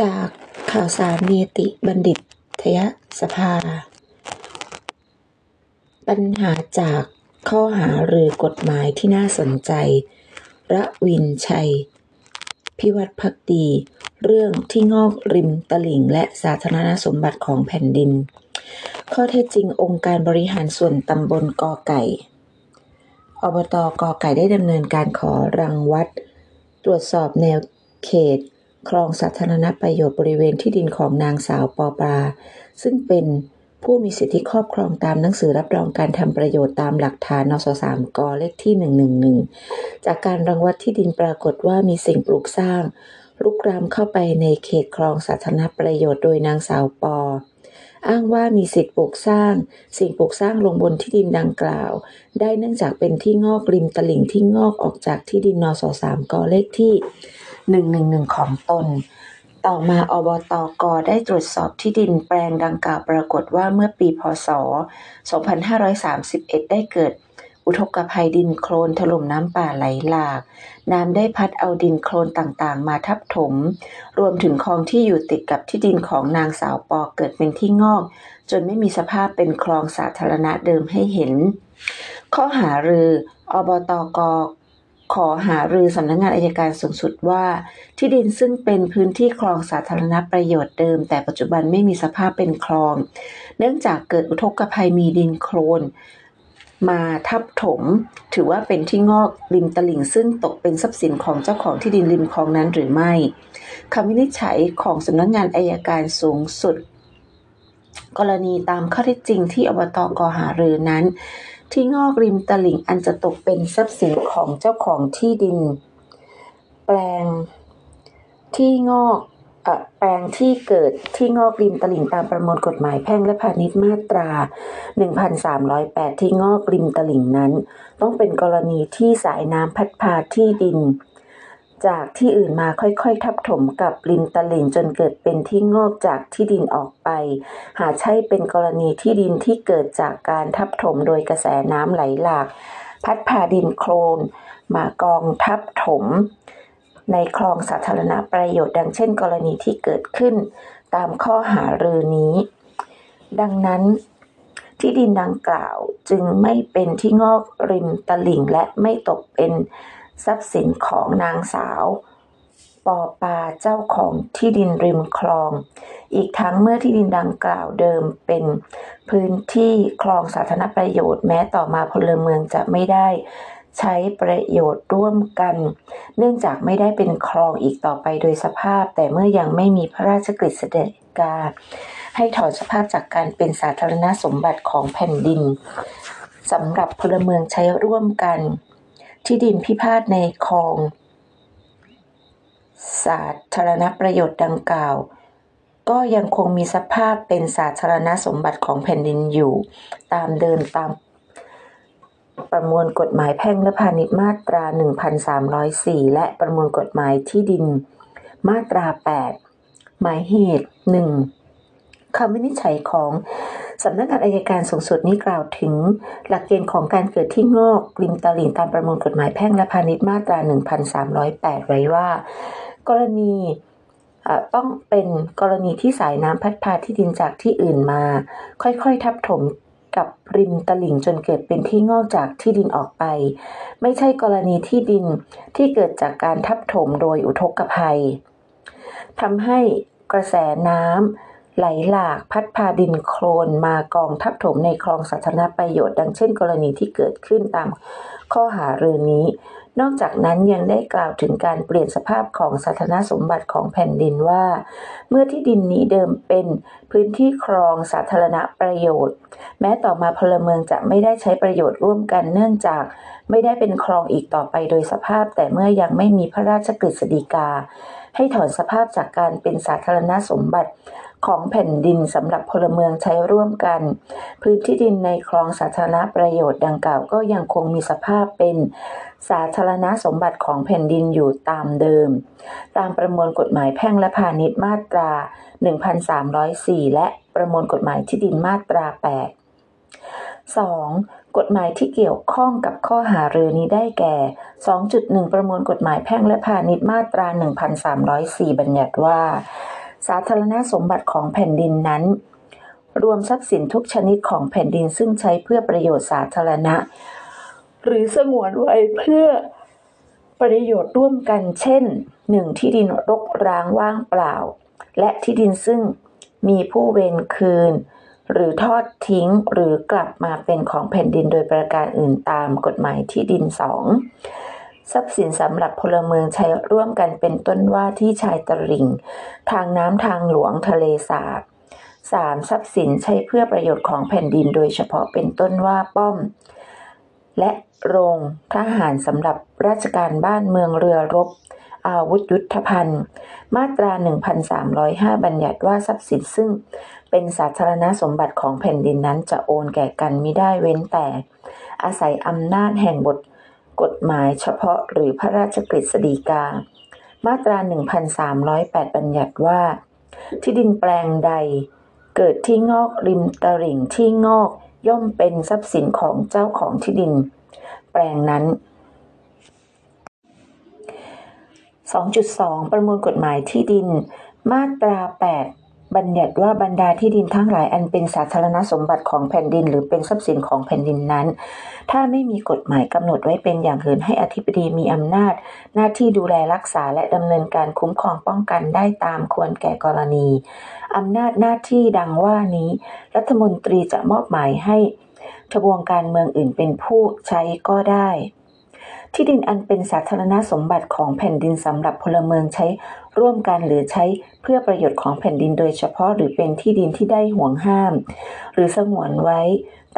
จากข่าวสารเนติบัณฑิตยสภา ปัญหาจากข้อหาหรือกฎหมายที่น่าสนใจ ระวินชัย พิวัตรพักดี เรื่องที่งอกริมตลิ่งและสาธารณสมบัติของแผ่นดิน ข้อเท็จจริงองค์การบริหารส่วนตำบลกอไก่ อบตกอไก่ได้ดำเนินการขอรังวัด ตรวจสอบแนวเขต คลองสาธารณประโยชน์บริเวณที่ดินของนางสาวปอปลาซึ่งเป็นผู้มีสิทธิครอบครองตามหนังสือรับรองการทำประโยชน์ตามหลักฐานนสสามกเลขที่ 111 จากการรังวัดที่ดินปรากฏว่ามีสิ่งปลูกสร้างลุกรามเข้าไปในเขตคลองสาธารณประโยชน์โดยนางสาวปอ อ้างว่ามีสิทธิปลูกสร้าง สิ่งปลูกสร้างลงบนที่ดินดังกล่าว ได้เนื่องจากเป็นที่งอกริมตลิ่งที่งอกออกจากที่ดินนสสามกเลขที่ 111 ของตน ต่อมาอบตกได้ตรวจสอบที่ดินแปลงดังกล่าวปรากฏว่าเมื่อปีพศ 2531 ได้เกิดอุทกภัยดินโคลนถล่มน้ำป่าไหลหลาก น้ำได้พัดเอาดินโคลนต่างๆ มาทับถม รวมถึงคลองที่อยู่ติดกับที่ดินของนางสาวปอเกิดเป็นที่งอก จนไม่มีสภาพเป็นคลองสาธารณะเดิมให้เห็น ข้อหารือ อบตก ขอหารือสำนักงานอายการสูงสุดว่า ที่ดินซึ่งเป็นพื้นที่คลองสาธารณประโยชน์เดิม แต่ปัจจุบันไม่มีสภาพเป็นคลอง เนื่องจากเกิดอุทกภัยมีดินโคลน มาทับถม ถือว่าเป็นที่งอกริมตลิ่งซึ่งตกเป็นทรัพย์สินของเจ้าของที่ดินริมคลองนั้นหรือไม่คำวินิจฉัยของสำนักงานอายการสูงสุด กรณีตามข้อเท็จจริงที่อบตกหารือนั้นที่งอกริมตลิ่งอันจะตกเป็นทรัพย์สิน ของเจ้าของที่ดิน แปลงที่งอกแปลงที่เกิดที่งอกริมตลิ่งตามประมวลกฎหมายแพ่งและพาณิชย์มาตรา 1308 ที่งอกริมตลิ่งนั้น ต้องเป็นกรณีที่สายน้ำพัดพาที่ดิน จากที่อื่นมาค่อยๆ ทับถมกับริมตลิ่งจนเกิดเป็นที่งอกจากที่ดินออกไป หาใช่เป็นกรณีที่ดินที่เกิดจากการทับถมโดยกระแสน้ำไหลหลาก พัดพาดินโคลนมากองทับถม ในคลองสาธารณประโยชน์ ดังเช่นกรณีที่เกิดขึ้นตามข้อหารือนี้ ดังนั้นที่ดินดังกล่าวจึงไม่เป็นที่งอกริมตลิ่งและไม่ตกเป็นทรัพย์สินของนางสาว ปอปาเจ้าของที่ดินริมคลอง อีกทั้งเมื่อที่ดินดังกล่าวเดิมเป็นพื้นที่คลองสาธารณประโยชน์แม้ต่อมาพลเมืองจะไม่ได้ใช้ประโยชน์ร่วมกัน เนื่องจากไม่ได้เป็นคลองอีกต่อไปโดยสภาพ แต่เมื่อยังไม่มีพระราชกฤษฎีกา ให้ถอนสภาพจากการเป็นสาธารณสมบัติของแผ่นดินสำหรับพลเมืองใช้ร่วมกัน ที่ดินพิพาทในคลอง สาธารณประโยชน์ดังกล่าว ก็ยังคงมีสภาพเป็นสาธารณสมบัติของแผ่นดินอยู่ ตามเดินตามประมวลกฎหมายแพ่งและพาณิชย์มาตรา 1304 และประมวลกฎหมายที่ดินมาตรา 8 หมายเหตุ 1. คำวินิจฉัยของสำนักงานอายการสูงสุดนี้กล่าวถึง หลักเกณฑ์ของการเกิดที่งอกริมตลิ่งตามประมวลกฎหมายแพ่งและพาณิชย์มาตรา 1308 ไว้ว่า กรณีต้องเป็นกรณีที่สายน้ำพัดพาที่ดินจากที่อื่นมา ค่อยๆ ทับถมกับริมตลิ่งจนเกิดเป็นที่งอกจากที่ดินออกไป ไม่ใช่กรณีที่ดินที่เกิดจากการทับถมโดยอุทกภัยทำให้กระแสน้ำไหลหลากพัดพาดินโคลนมากองทับถมในคลองสาธารณประโยชน์ ดังเช่น กรณีที่เกิดขึ้นตามข้อหาเรือนี้ นอกจากนั้นยังได้กล่าวถึงการเปลี่ยนสภาพของสาธารณสมบัติของแผ่นดินว่า เมื่อที่ดินนี้เดิมเป็นพื้นที่ครองสาธารณประโยชน์ แม้ต่อมาพลเมืองจะไม่ได้ใช้ประโยชน์ร่วมกันเนื่องจากไม่ได้เป็นคลองอีกต่อไปโดยสภาพ แต่เมื่อยังไม่มีพระราชกฤษฎีกา ให้ถอนสภาพจากการเป็นสาธารณสมบัติของแผ่นดินสำหรับพลเมืองใช้ร่วมกัน พื้นที่ดินในคลองสาธารณประโยชน์ดังกล่าวก็ยังคงมีสภาพเป็น สาธารณสมบัติของแผ่นดินอยู่ตามเดิม ตามประมวลกฎหมายแพ่งและพาณิชย์มาตรา 1304 และประมวลกฎหมายที่ดินมาตรา 8 2. กฎหมายที่เกี่ยวข้องกับข้อหาเรือนี้ได้แก่ 2.1 ประมวลกฎหมายแพ่งและพาณิชย์มาตรา 1304 บัญญัติว่า สาธารณสมบัติของแผ่นดินนั้น รวมทรัพย์สินทุกชนิดของแผ่นดินซึ่งใช้เพื่อประโยชน์สาธารณะ หรือสงวนไว้เพื่อประโยชน์ร่วมกัน เช่น 1. ที่ดินรกร้างว่างเปล่า และที่ดินซึ่งมีผู้เวรคืน หรือทอดทิ้งหรือกลับมาเป็นของแผ่นดินโดยประการอื่นตามกฎหมายที่ดิน 2. ทรัพย์สินสำหรับพลเมืองใช้ร่วมกันเป็นต้นว่าที่ชายตริง ทางน้ำทางหลวงทะเลสาบ 3. ทรัพย์สินใช้เพื่อประโยชน์ของแผ่นดินโดยเฉพาะเป็นต้นว่าป้อม และ โรงทหารสำหรับราชการบ้านเมืองเรือรบ อาวุธยุทธภัณฑ์ มาตรา 1305 บัญญัติว่าทรัพย์สินซึ่งเป็นสาธารณสมบัติของแผ่นดินนั้นจะโอนแก่กันไม่ได้เว้นแต่ อาศัยอำนาจแห่งบทกฎหมายเฉพาะหรือพระราชกฤษฎีกา มาตรา 1308 บัญญัติว่า ที่ดินแปลงใด เกิดที่งอกริมตลิ่งที่งอกย่อมเป็นทรัพย์สินของเจ้าของที่ดิน แปลงนั้น 2.2 ประมวลกฎหมายที่ดิน มาตรา 8บัญญัติว่าบรรดาที่ดินทั้งหลายอันเป็นสาธารณสมบัติของแผ่นดิน หรือเป็นทรัพย์สินของแผ่นดินนั้น ถ้าไม่มีกฎหมายกำหนดไว้เป็นอย่างอื่นให้อธิบดีมีอำนาจ หน้าที่ดูแลรักษาและดำเนินการคุ้มครองป้องกันได้ตามควรแก่กรณีอำนาจหน้าที่ดังว่านี้ รัฐมนตรีจะมอบหมายให้ ทบวงการเมืองอื่นเป็นผู้ใช้ก็ได้ ที่ดินอันเป็นสาธารณสมบัติของแผ่นดินสำหรับพลเมืองใช้ร่วมกันหรือใช้เพื่อประโยชน์ของแผ่นดินโดยเฉพาะหรือเป็นที่ดินที่ได้ห่วงห้าม หรือสงวนไว้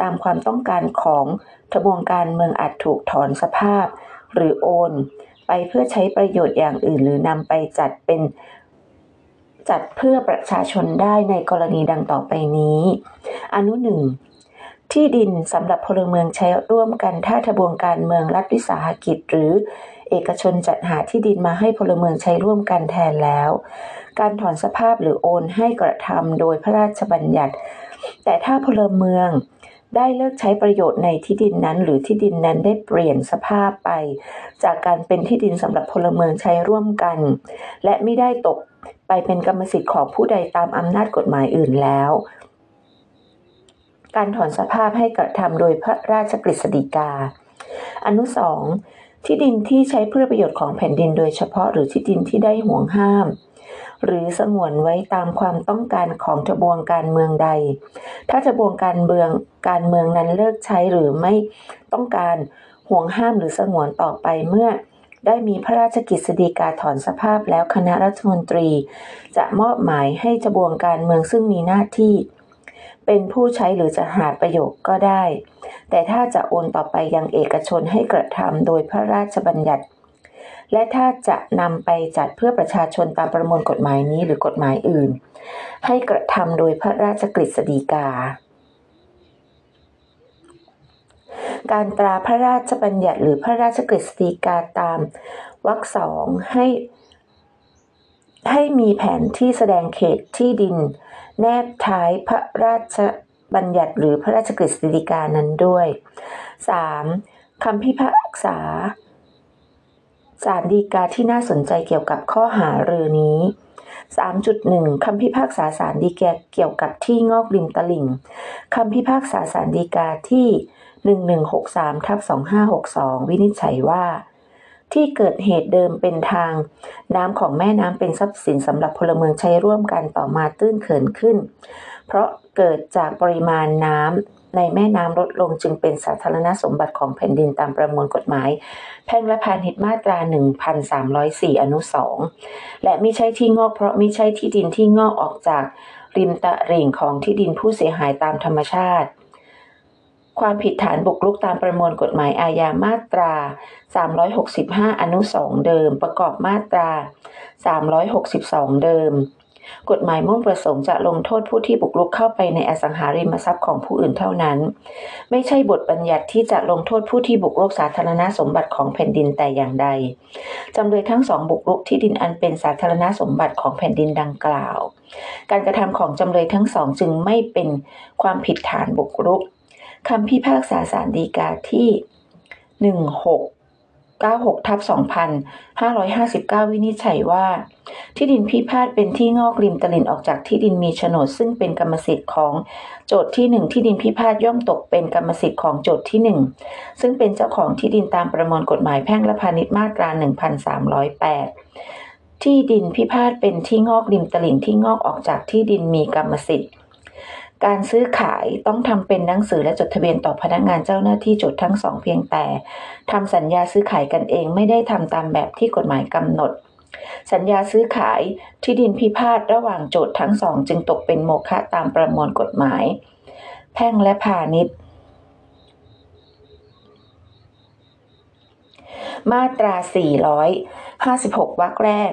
ตามความต้องการของทบวงการเมืองอาจถูกถอนสภาพ หรือโอน ไปเพื่อใช้ประโยชน์อย่างอื่น หรือนำไปจัดเป็นจัดเพื่อประชาชนได้ในกรณีดังต่อไปนี้ อนุหนึ่ง ที่ดินสำหรับพลเมืองใช้ร่วมกันถ้าทบวงการเมืองรัฐวิสาหกิจ หรือเอกชนจัดหาที่ดินมาให้พลเมืองใช้ร่วมกันแทนแล้ว การถอนสภาพหรือโอนให้กระทำโดยพระราชบัญญัติ แต่ถ้าพลเมืองได้เลิกใช้ประโยชน์ในที่ดินนั้น หรือที่ดินนั้นได้เปลี่ยนสภาพไป จากการเป็นที่ดินสำหรับพลเมืองใช้ร่วมกัน และไม่ได้ตกไปเป็นกรรมสิทธิ์ของผู้ใดตามอำนาจกฎหมายอื่นแล้ว การถอนสภาพให้กระทำโดยพระราชกฤษฎีกา อนุสองที่ดินที่ใช้เพื่อประโยชน์ของแผ่นดินโดยเฉพาะหรือที่ดินที่ได้ห่วงห้าม หรือสงวนไว้ตามความต้องการของทบวงการเมืองใด ถ้าทบวงการเมืองการเมืองนั้นเลิกใช้หรือไม่ต้องการห่วงห้ามหรือสงวนต่อไปเมื่อ ได้มีพระราชกิจสฎีกาถอนสภาพแล้วคณะรัฐมนตรี จะมอบหมายให้ทบวงการเมืองซึ่งมีหน้าที่ เป็นผู้ใช้หรือจะหาประโยชน์ก็ได้ แต่ถ้าจะโอนต่อไปยังเอกชนให้กระทำโดยพระราชบัญญัติ และถ้าจะนำไปจัดเพื่อประชาชนตามประมวลกฎหมายนี้หรือกฎหมายอื่น ให้กระทำโดยพระราชกฤษฎีกา การตราพระราชบัญญัติหรือพระราชกฤษฎีกาตามวรรคสองให้ให้มีแผนที่แสดงเขตที่ดิน แนบท้ายพระราชบัญญัติหรือพระราชกฤษฎีกานั้นด้วย 3. คำพิพากษาศาลฎีกาที่น่าสนใจเกี่ยวกับข้อหาเรือนี้ 3.1 คำพิพากษาศาลฎีกาเกี่ยวกับที่งอกริมตลิ่ง คำพิพากษาศาลฎีกาที่ 1163ทับ2562 วินิจฉัยว่า ที่เกิดเหตุเดิมเป็นทาง น้ำของแม่น้ำเป็นทรัพย์สินสำหรับพลเมืองใช้ร่วมกันต่อมาตื้นเขินขึ้น เพราะเกิดจากปริมาณน้ำในแม่น้ำลดลงจึงเป็นสาธารณสมบัติของแผ่นดินตามประมวลกฎหมาย แพ่งและพาณิชย์มาตรา 1304 อนุ 2 และไม่ใช่ที่งอกเพราะไม่ใช่ที่ดินที่งอกออกจากริมตะริ่งของที่ดินผู้เสียหายตามธรรมชาติ ความผิดฐานบุกรุกตามประมวลกฎหมายอาญามาตรา 365 อนุ 2 เดิม ประกอบมาตรา 362 เดิม กฎหมายมุ่งประสงค์จะลงโทษผู้ที่บุกรุกเข้าไปในอสังหาริมทรัพย์ของผู้อื่นเท่านั้น ไม่ใช่บทบัญญัติที่จะลงโทษผู้ที่บุกรุกสาธารณสมบัติของแผ่นดินแต่อย่างใด จำเลยทั้งสองบุกรุกที่ดินอันเป็นสาธารณสมบัติของแผ่นดินดังกล่าว การกระทำของจำเลยทั้งสองจึงไม่เป็นความผิดฐานบุกรุก คำพิพากษาศาลฎีกาที่ 16 96ทับ2559 วินิจฉัยว่า ที่ดินพิพาทเป็นที่งอกริมตลิ่งออกจากที่ดินมีโฉนด ซึ่งเป็นกรรมสิทธิ์ของโจทย์ที่ 1 ที่ดินพิพาทย่อมตกเป็นกรรมสิทธิ์ของโจทย์ที่ 1 ซึ่งเป็นเจ้าของที่ดินตามประมวลกฎหมายแพ่งและพาณิชย์มาตรา 1308 ที่ดินพิพาทเป็นที่งอกริมตลิ่งที่งอกออกจากที่ดินมีกรรมสิทธิ์ การซื้อขายต้องทำเป็นหนังสือและจดทะเบียนต่อพนักงานเจ้าหน้าที่จดทั้งสองเพียงแต่ทำสัญญาซื้อขายกันเองไม่ได้ทำตามแบบที่กฎหมายกำหนด สัญญาซื้อขายที่ดินพิพาทระหว่างโจทย์ทั้งสองจึงตกเป็นโมฆะตามประมวลกฎหมาย แพ่งและพาณิชย์ มาตรา 456 วรรคแรก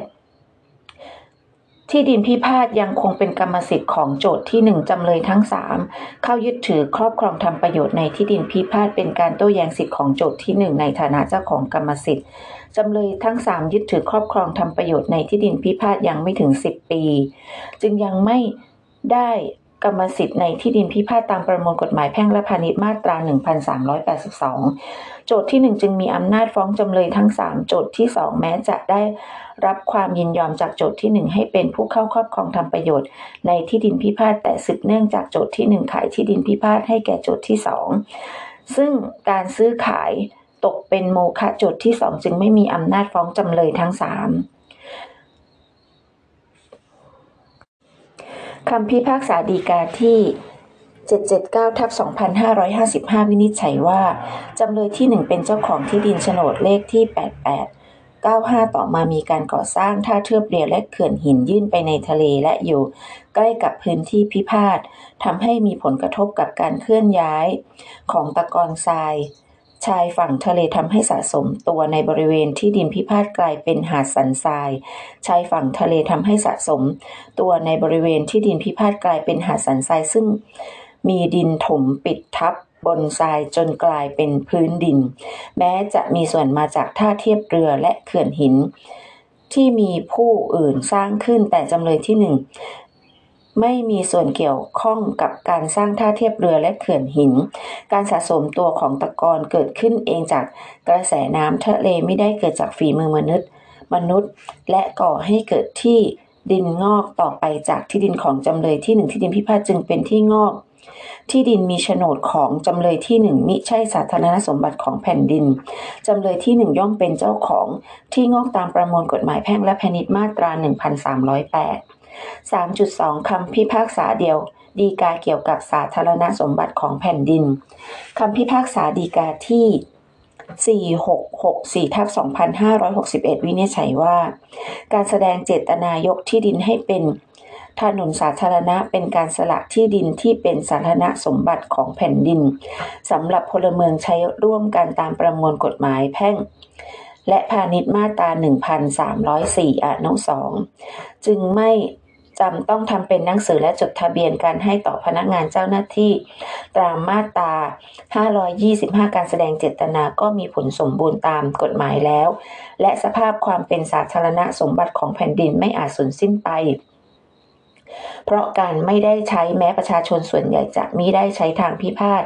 ที่ดินพิพาทยังคงเป็นกรรมสิทธิ์ของโจทย์ที่หนึ่งจำเลยทั้งสามเข้ายึดถือครอบครองทำประโยชน์ในที่ดินพิพาทเป็นการโต้แย้งสิทธิ์ของโจทย์ที่หนึ่งในฐานะเจ้าของกรรมสิทธิ์จำเลยทั้งสามยึดถือครอบครองทำประโยชน์ในที่ดินพิพาทยังไม่ถึงสิบปี จึงยังไม่ได้กรรมสิทธิ์ในที่ดินพิพาทตามประมวลกฎหมายแพ่งและพาณิชย์มาตรา 1382 โจทย์ที่ 1 จึงมีอำนาจฟ้องจำเลยทั้ง 3 โจทย์ที่ 2 แม้จะได้ รับความยินยอมจากโจทย์ที่ 1 ให้เป็นผู้เข้าครอบครองทำประโยชน์ ในที่ดินพิพาทแต่สืบเนื่องจากโจทย์ที่ 1 ขายที่ดินพิพาทให้แก่โจทย์ที่ 2 ซึ่งการซื้อขายตกเป็นโมฆะโจทย์ที่ 2 จึงไม่มีอำนาจฟ้องจำเลยทั้ง 3คำพิพากษาดีกาที่ 779ทับ2555 วินิจฉัยว่า จำเลยที่ 1 เป็นเจ้าของที่ดินโฉนดเลขที่ 88 8895 ต่อมามีการก่อสร้างท่าเทียบเรือและเขื่อนหินยื่นไปในทะเลและอยู่ใกล้กับพื้นที่พิพาททำให้มีผลกระทบกับการเคลื่อนย้ายของตะกอนทราย ชายฝั่งทะเลทำให้สะสมตัวในบริเวณที่ดินพิพาทกลายเป็นหาดสันทราย ชายฝั่งทะเลทำให้สะสม ตัวในบริเวณที่ดินพิพาทกลายเป็นหาดสันทรายซึ่งมีดินถมปิดทับ บนทรายจนกลายเป็นพื้นดิน แม้จะมีส่วนมาจากท่าเทียบเรือและเขื่อนหิน ที่มีผู้อื่นสร้างขึ้นแต่จำเลยที่หนึ่งไม่มีส่วนเกี่ยวข้องกับการสร้างท่าเทียบเรือและเขื่อนหิน การสะสมตัวของตะกอนเกิดขึ้นเองจากกระแสน้ำทะเลไม่ได้เกิดจากฝีมือมนุษย์ มนุษย์ และก่อให้เกิดที่ดินงอกต่อไปจากที่ดินของจำเลยที่หนึ่งที่ดินพิพาทจึงเป็นที่งอก ที่ดินมีโฉนดของจำเลยที่หนึ่งมิใช่สาธารณสมบัติของแผ่นดิน จำเลยที่หนึ่งย่อมเป็นเจ้าของที่งอกตามประมวลกฎหมายแพ่งและแผ่นดิมาตรา 1308 3.2 คำพิพากษาเดียวดีกาเกี่ยวกับสาธารณสมบัติของแผ่นดิน คำพิพากษาดีกาที่ 4664ทับ2561 วินิจฉัยว่า การแสดงเจตนายกที่ดินให้เป็น ถนนสาธารณะเป็นการสละที่ดินที่เป็นสาธารณสมบัติของแผ่นดินสำหรับพลเมืองใช้ร่วมกันตามประมวลกฎหมายแพ่ง และพาณิชย์มาตรา 1304 อนุ 2 จึงไม่จำต้องทำเป็นหนังสือและจดทะเบียนการให้ต่อพนักงานเจ้าหน้าที่ ตามมาตรา 525 การแสดงเจตนาก็มีผลสมบูรณ์ตามกฎหมายแล้ว และสภาพความเป็นสาธารณสมบัติของแผ่นดินไม่อาจสูญสิ้นไป เพราะการไม่ได้ใช้แม้ประชาชนส่วนใหญ่จะมิได้ใช้ทางพิพาท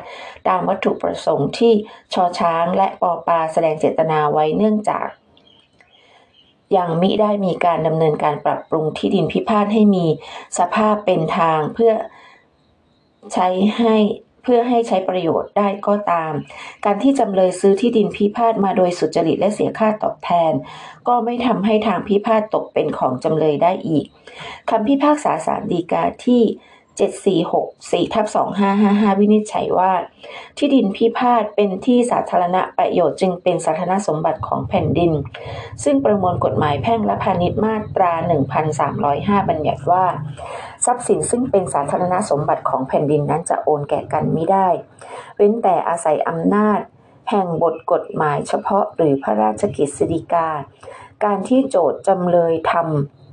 ตามวัตถุประสงค์ที่ชอช้างและปอปาแสดงเจตนาไว้เนื่องจาก ยังมิได้มีการดำเนินการปรับปรุงที่ดินพิพาทให้มีสภาพเป็นทางเพื่อใช้ให้ เพื่อให้ใช้ประโยชน์ได้ก็ตาม การที่จำเลยซื้อที่ดินพิพาทมาโดยสุจริตและเสียค่าตอบแทน ก็ไม่ทำให้ทางพิพาทตกเป็นของจำเลยได้อีกคำพิพากษาสารดีกาที่7464ทับ2555 วินิจฉัยว่า ที่ดินพิพาทเป็นที่สาธารณะประโยชน์จึงเป็นสาธารณสมบัติของแผ่นดิน ซึ่งประมวลกฎหมายแพ่งและพาณิชย์มาตรา 1305 บัญญัติว่า ทรัพย์สินซึ่งเป็นสาธารณสมบัติของแผ่นดินนั้นจะโอนแก่กันไม่ได้ เว้นแต่อาศัยอำนาจ แห่งบทกฎหมายเฉพาะหรือพระราชกิจสิกา การที่โจทย์จำเลยท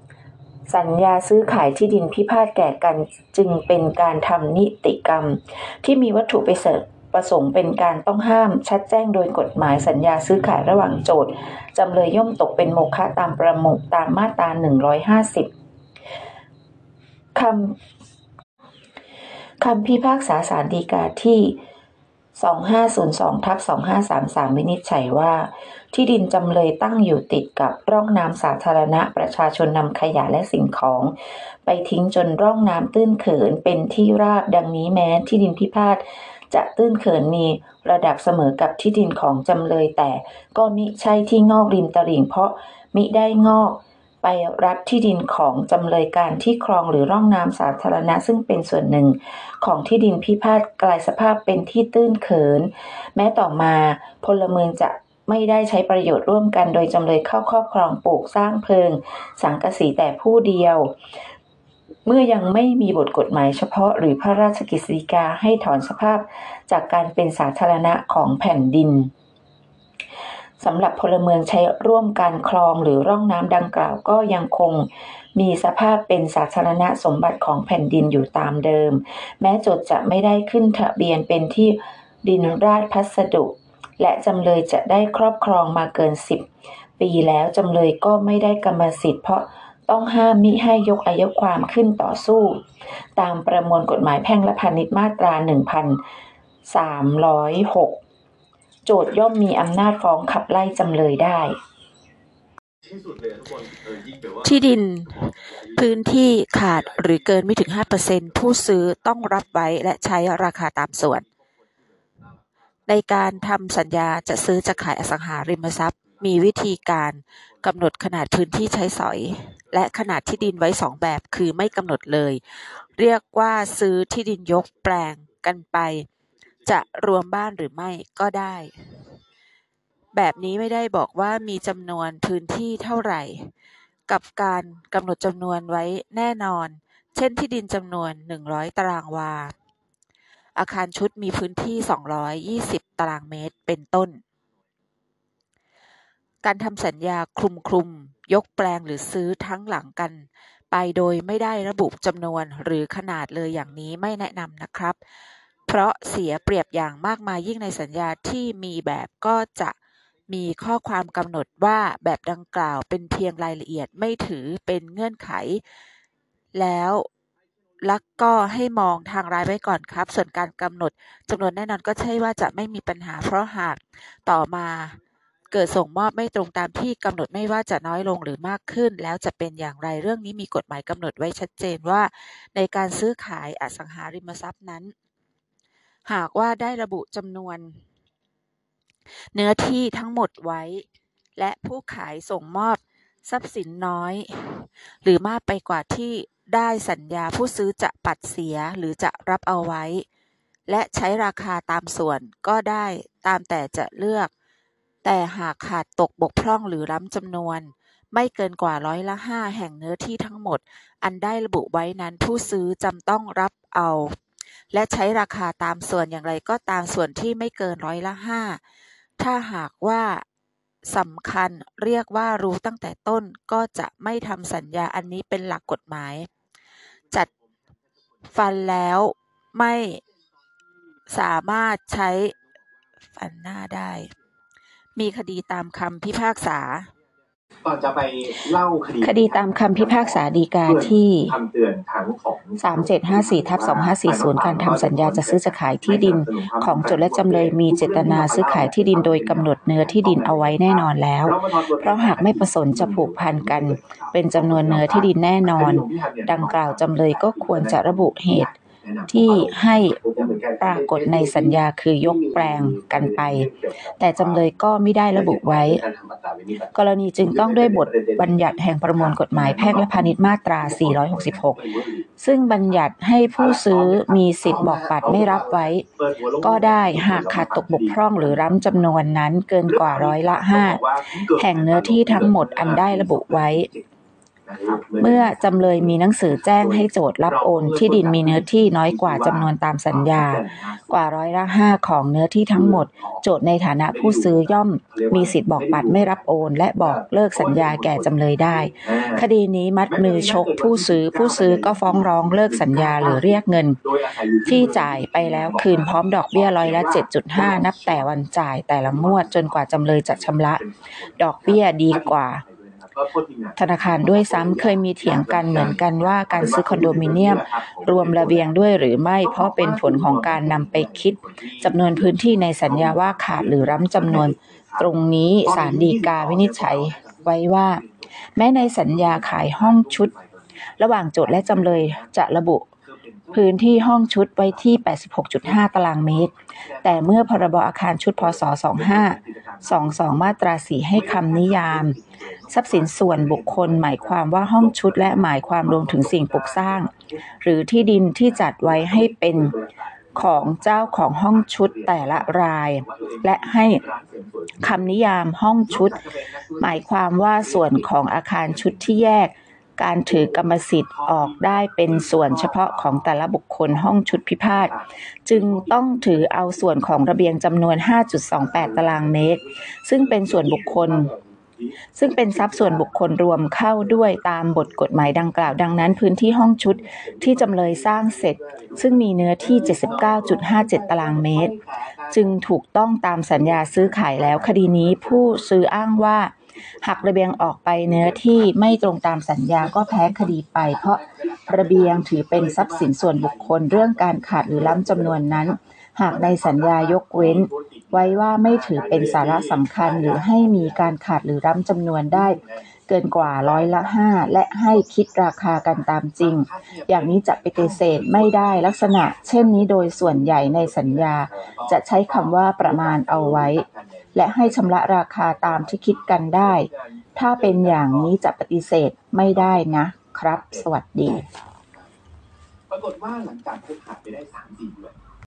ำสัญญาซื้อขายที่ดินพิพาทแก่กันจึงเป็นการทำนิติกรรม ที่มีวัตถุไปเสริประสงค์เป็นการต้องห้ามชัดแจ้งโดยกฎหมายสัญญาซื้อขายระหว่างโจทย์จำเลยย่อมตกเป็นโมฆะตามประมุกตามมาตรา150 คำคำพิพากษาสารดีกาที่ 2502ทับ2533 วินิจฉัยว่า ที่ดินจำเลยตั้งอยู่ติดกับร่องน้ำสาธารณะประชาชนนำขยะและสิ่งของ ไปทิ้งจนร่องน้ำตื้นเขินเป็นที่ราบดังนี้แม้ที่ดินพิพาทจะตื้นเขินมีระดับเสมอกับที่ดินของจำเลยแต่ก็มิใช่ที่งอกริมตลิ่งเพราะมิได้งอก ไปรับที่ดินของจำเลยการที่คลองหรือร่องน้ำสาธารณะ ซึ่งเป็นส่วนหนึ่งของที่ดินพิพาทกลายสภาพเป็นที่ตื้นเขิน แม้ต่อมาพลเมืองจะไม่ได้ใช้ประโยชน์ร่วมกัน โดยจำเลยเข้าครอบครองปลูกสร้างเพิง สังกะสีแต่ผู้เดียว เมื่อยังไม่มีบทกฎหมายเฉพาะหรือพระราชกฤษฎีกาให้ถอนสภาพจากการเป็นสาธารณะของแผ่นดิน สำหรับพลเมืองใช้ร่วมการคลองหรือร่องน้ำดังกล่าวก็ยังคงมีสภาพเป็นสาธารณสมบัติของแผ่นดินอยู่ตามเดิม แม้จดจะไม่ได้ขึ้นทะเบียนเป็นที่ดินราชพัสดุ และจำเลยจะได้ครอบครองมาเกินสิบปีแล้วจำเลยก็ไม่ได้กรรมสิทธิ์เพราะต้องห้ามมิให้ยกอายุความขึ้นต่อสู้ ตามประมวลกฎหมายแพ่งและพาณิชย์มาตรา 1306 โจทย่อมมีอำนาจฟ้องขับไล่จำเลยได้ ที่ดิน พื้นที่ขาดหรือเกินไม่ถึง 5%ผู้ซื้อต้องรับไว้และใช้ราคาตามส่วน ในการทำสัญญาจะซื้อจะขายอสังหาริมทรัพย์ มีวิธีการกำหนดขนาดพื้นที่ใช้สอย และขนาดที่ดินไว้สองแบบคือไม่กำหนดเลย เรียกว่าซื้อที่ดินยกแปลงกันไป จะรวมบ้านหรือไม่ก็ได้ แบบนี้ไม่ได้บอกว่ามีจำนวนพื้นที่เท่าไหร่ กับการกำหนดจำนวนไว้แน่นอน เช่นที่ดินจำนวน 100 ตารางวา อาคารชุดมีพื้นที่ 220 ตารางเมตรเป็นต้น การทำสัญญาคลุมคลุมยกแปลงหรือซื้อทั้งหลังกัน ไปโดยไม่ได้ระบุจำนวนหรือขนาดเลยอย่างนี้ไม่แนะนำนะครับ เพราะเสียเปรียบอย่างมากมายยิ่งในสัญญาที่มีแบบก็จะมีข้อความกำหนดว่าแบบดังกล่าวเป็นเพียงรายละเอียดไม่ถือเป็นเงื่อนไข แล้วลักก็ให้มองทางรายไว้ก่อนครับ ส่วนการกำหนดจำนวนแน่นอนก็ใช่ว่าจะไม่มีปัญหา เพราะหากต่อมาเกิดส่งมอบไม่ตรงตามที่กำหนดไม่ว่าจะน้อยลงหรือมากขึ้น แล้วจะเป็นอย่างไรเรื่องนี้มีกฎหมายกำหนดไว้ชัดเจนว่า ในการซื้อขายอสังหาริมทรัพย์นั้น หากว่าได้ระบุจำนวน เนื้อที่ทั้งหมดไว้ และผู้ขายส่งมอบทรัพย์สินน้อย หรือมากไปกว่าที่ได้สัญญาผู้ซื้อจะปัดเสียหรือจะรับเอาไว้ และใช้ราคาตามส่วนก็ได้ตามแต่จะเลือก แต่หากขาดตกบกพร่องหรือล้ำจำนวน ไม่เกินกว่าร้อยละห้าแห่งเนื้อที่ทั้งหมด อันได้ระบุไว้นั้นผู้ซื้อจำต้องรับเอา และใช้ราคาตามส่วนอย่างไรก็ตามส่วนที่ไม่เกินร้อยละห้าถ้าหากว่าสำคัญเรียกว่ารู้ตั้งแต่ต้นก็จะไม่ทำสัญญาอันนี้เป็นหลักกฎหมาย จัดฟันแล้วไม่สามารถใช้ฟันหน้าได้ มีคดีตามคำพิพากษา ก่อนจะไปเล่าคดีคดีตามคำพิพากษาดีกาที่คำเตือนทั้งของ3754ทับ2540การทำสัญญาจะซื้อจะขายที่ดิน ของโจทย์และจำเลยมีเจตนาซื้อขายที่ดินโดยกำหนดเนื้อที่ดินเอาไว้แน่นอนแล้ว เพราะหากไม่ประสงค์จะผูกพันกัน เป็นจำนวนเนื้อที่ดินแน่นอน ดังกล่าวจำเลยก็ควรจะระบุเหตุ ที่ให้ปรากฏในสัญญาคือยกแปลงกันไป แต่จำเลยก็ไม่ได้ระบุไว้ กรณีจึงต้องด้วยบทบัญญัติแห่งประมวลกฎหมายแพ่งและพาณิชย์มาตรา 466 ซึ่งบัญญัติให้ผู้ซื้อมีสิทธิ์บอกปัดไม่รับไว้ ก็ได้หากขาดตกบกพร่องหรือร้ำจำนวนนั้นเกินกว่าร้อยละห้าแห่งเนื้อที่ทั้งหมดอันได้ระบุไว้ เมื่อจำเลยมีหนังสือแจ้งให้โจทย์รับโอนที่ดินมีเนื้อที่น้อยกว่าจำนวนตามสัญญา กว่าร้อยละห้าของเนื้อที่ทั้งหมด โจทย์ในฐานะผู้ซื้อย่อม มีสิทธิ์บอกปัดไม่รับโอน และบอกเลิกสัญญาแก่จำเลยได้ คดีนี้มัดมือชกผู้ซื้อผู้ซื้อก็ฟ้องร้องเลิกสัญญาหรือเรียกเงิน ที่จ่ายไปแล้วคืนพร้อมดอกเบี้ยร้อยละ 7.5 นับแต่วันจ่ายแต่ละงวดจนกว่าจำเลยจะชำระ ดอกเบี้ยดีกว่า ธนาคารด้วยซ้ำเคยมีเถียงกันเหมือนกันว่าการซื้อคอนโดมิเนียม รวมระเบียงด้วยหรือไม่ เพราะเป็นผลของการนำไปคิดจำนวนพื้นที่ในสัญญาว่าขาดหรือร้ำจำนวน ตรงนี้ศาลฎีกาวินิจฉัยไว้ว่า แม้ในสัญญาขายห้องชุด ระหว่างโจทย์และจำเลยจะระบุ พื้นที่ห้องชุดไว้ที่ 86.5 ตารางเมตร แต่เมื่อพรบอาคารชุดพศ 2522 มาตรา 4 ให้คำนิยาม ทรัพย์สินส่วนบุคคลหมายความว่าห้องชุดและหมายความรวมถึงสิ่งปลูกสร้าง หรือที่ดินที่จัดไว้ให้เป็นของเจ้าของห้องชุดแต่ละราย และให้คำนิยามห้องชุด หมายความว่าส่วนของอาคารชุดที่แยก การถือกรรมสิทธิ์ออกได้เป็นส่วนเฉพาะของแต่ละบุคคลห้องชุดพิพาท จึงต้องถือเอาส่วนของระเบียงจำนวน 5.28 ตารางเมตร ซึ่งเป็นส่วนบุคคล ซึ่งเป็นทรัพย์ส่วนบุคคลรวมเข้าด้วยตามบทกฎหมายดังกล่าว ดังนั้นพื้นที่ห้องชุดที่จำเลยสร้างเสร็จ ซึ่งมีเนื้อที่ 79.57 ตารางเมตร จึงถูกต้องตามสัญญาซื้อขายแล้วคดีนี้ผู้ซื้ออ้างว่าหากระเบียงออกไปเนื้อที่ไม่ตรงตามสัญญาก็แพ้คดีไป เพราะระเบียงถือเป็นทรัพย์สินส่วนบุคคลเรื่องการขาดหรือล้ำจำนวนนั้น หากในสัญญายกเว้น ไว้ว่าไม่ถือเป็นสาระสำคัญหรือให้มีการขาดหรือล้ำจำนวนได้ เกินกว่าร้อยละห้าและให้คิดราคากันตามจริง อย่างนี้จะปฏิเสธไม่ได้ลักษณะ เช่นนี้โดยส่วนใหญ่ในสัญญา จะใช้คำว่าประมาณเอาไว้ และให้ชำระราคาตามที่คิดกันได้ ถ้าเป็นอย่างนี้จะปฏิเสธไม่ได้นะครับ สวัสดี ปรากฏว่าหลังจากคบหาไปได้สามสี่เดือน